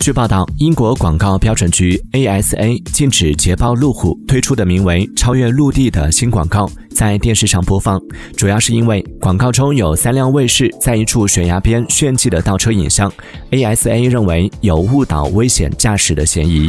据报道英国广告标准局 asa 禁止捷豹路虎推出的名为超越陆地的新广告在电视上播放主要是因为广告中有三辆卫士在一处悬崖边炫技的倒车影像 asa 认为有误导危险驾驶的嫌疑。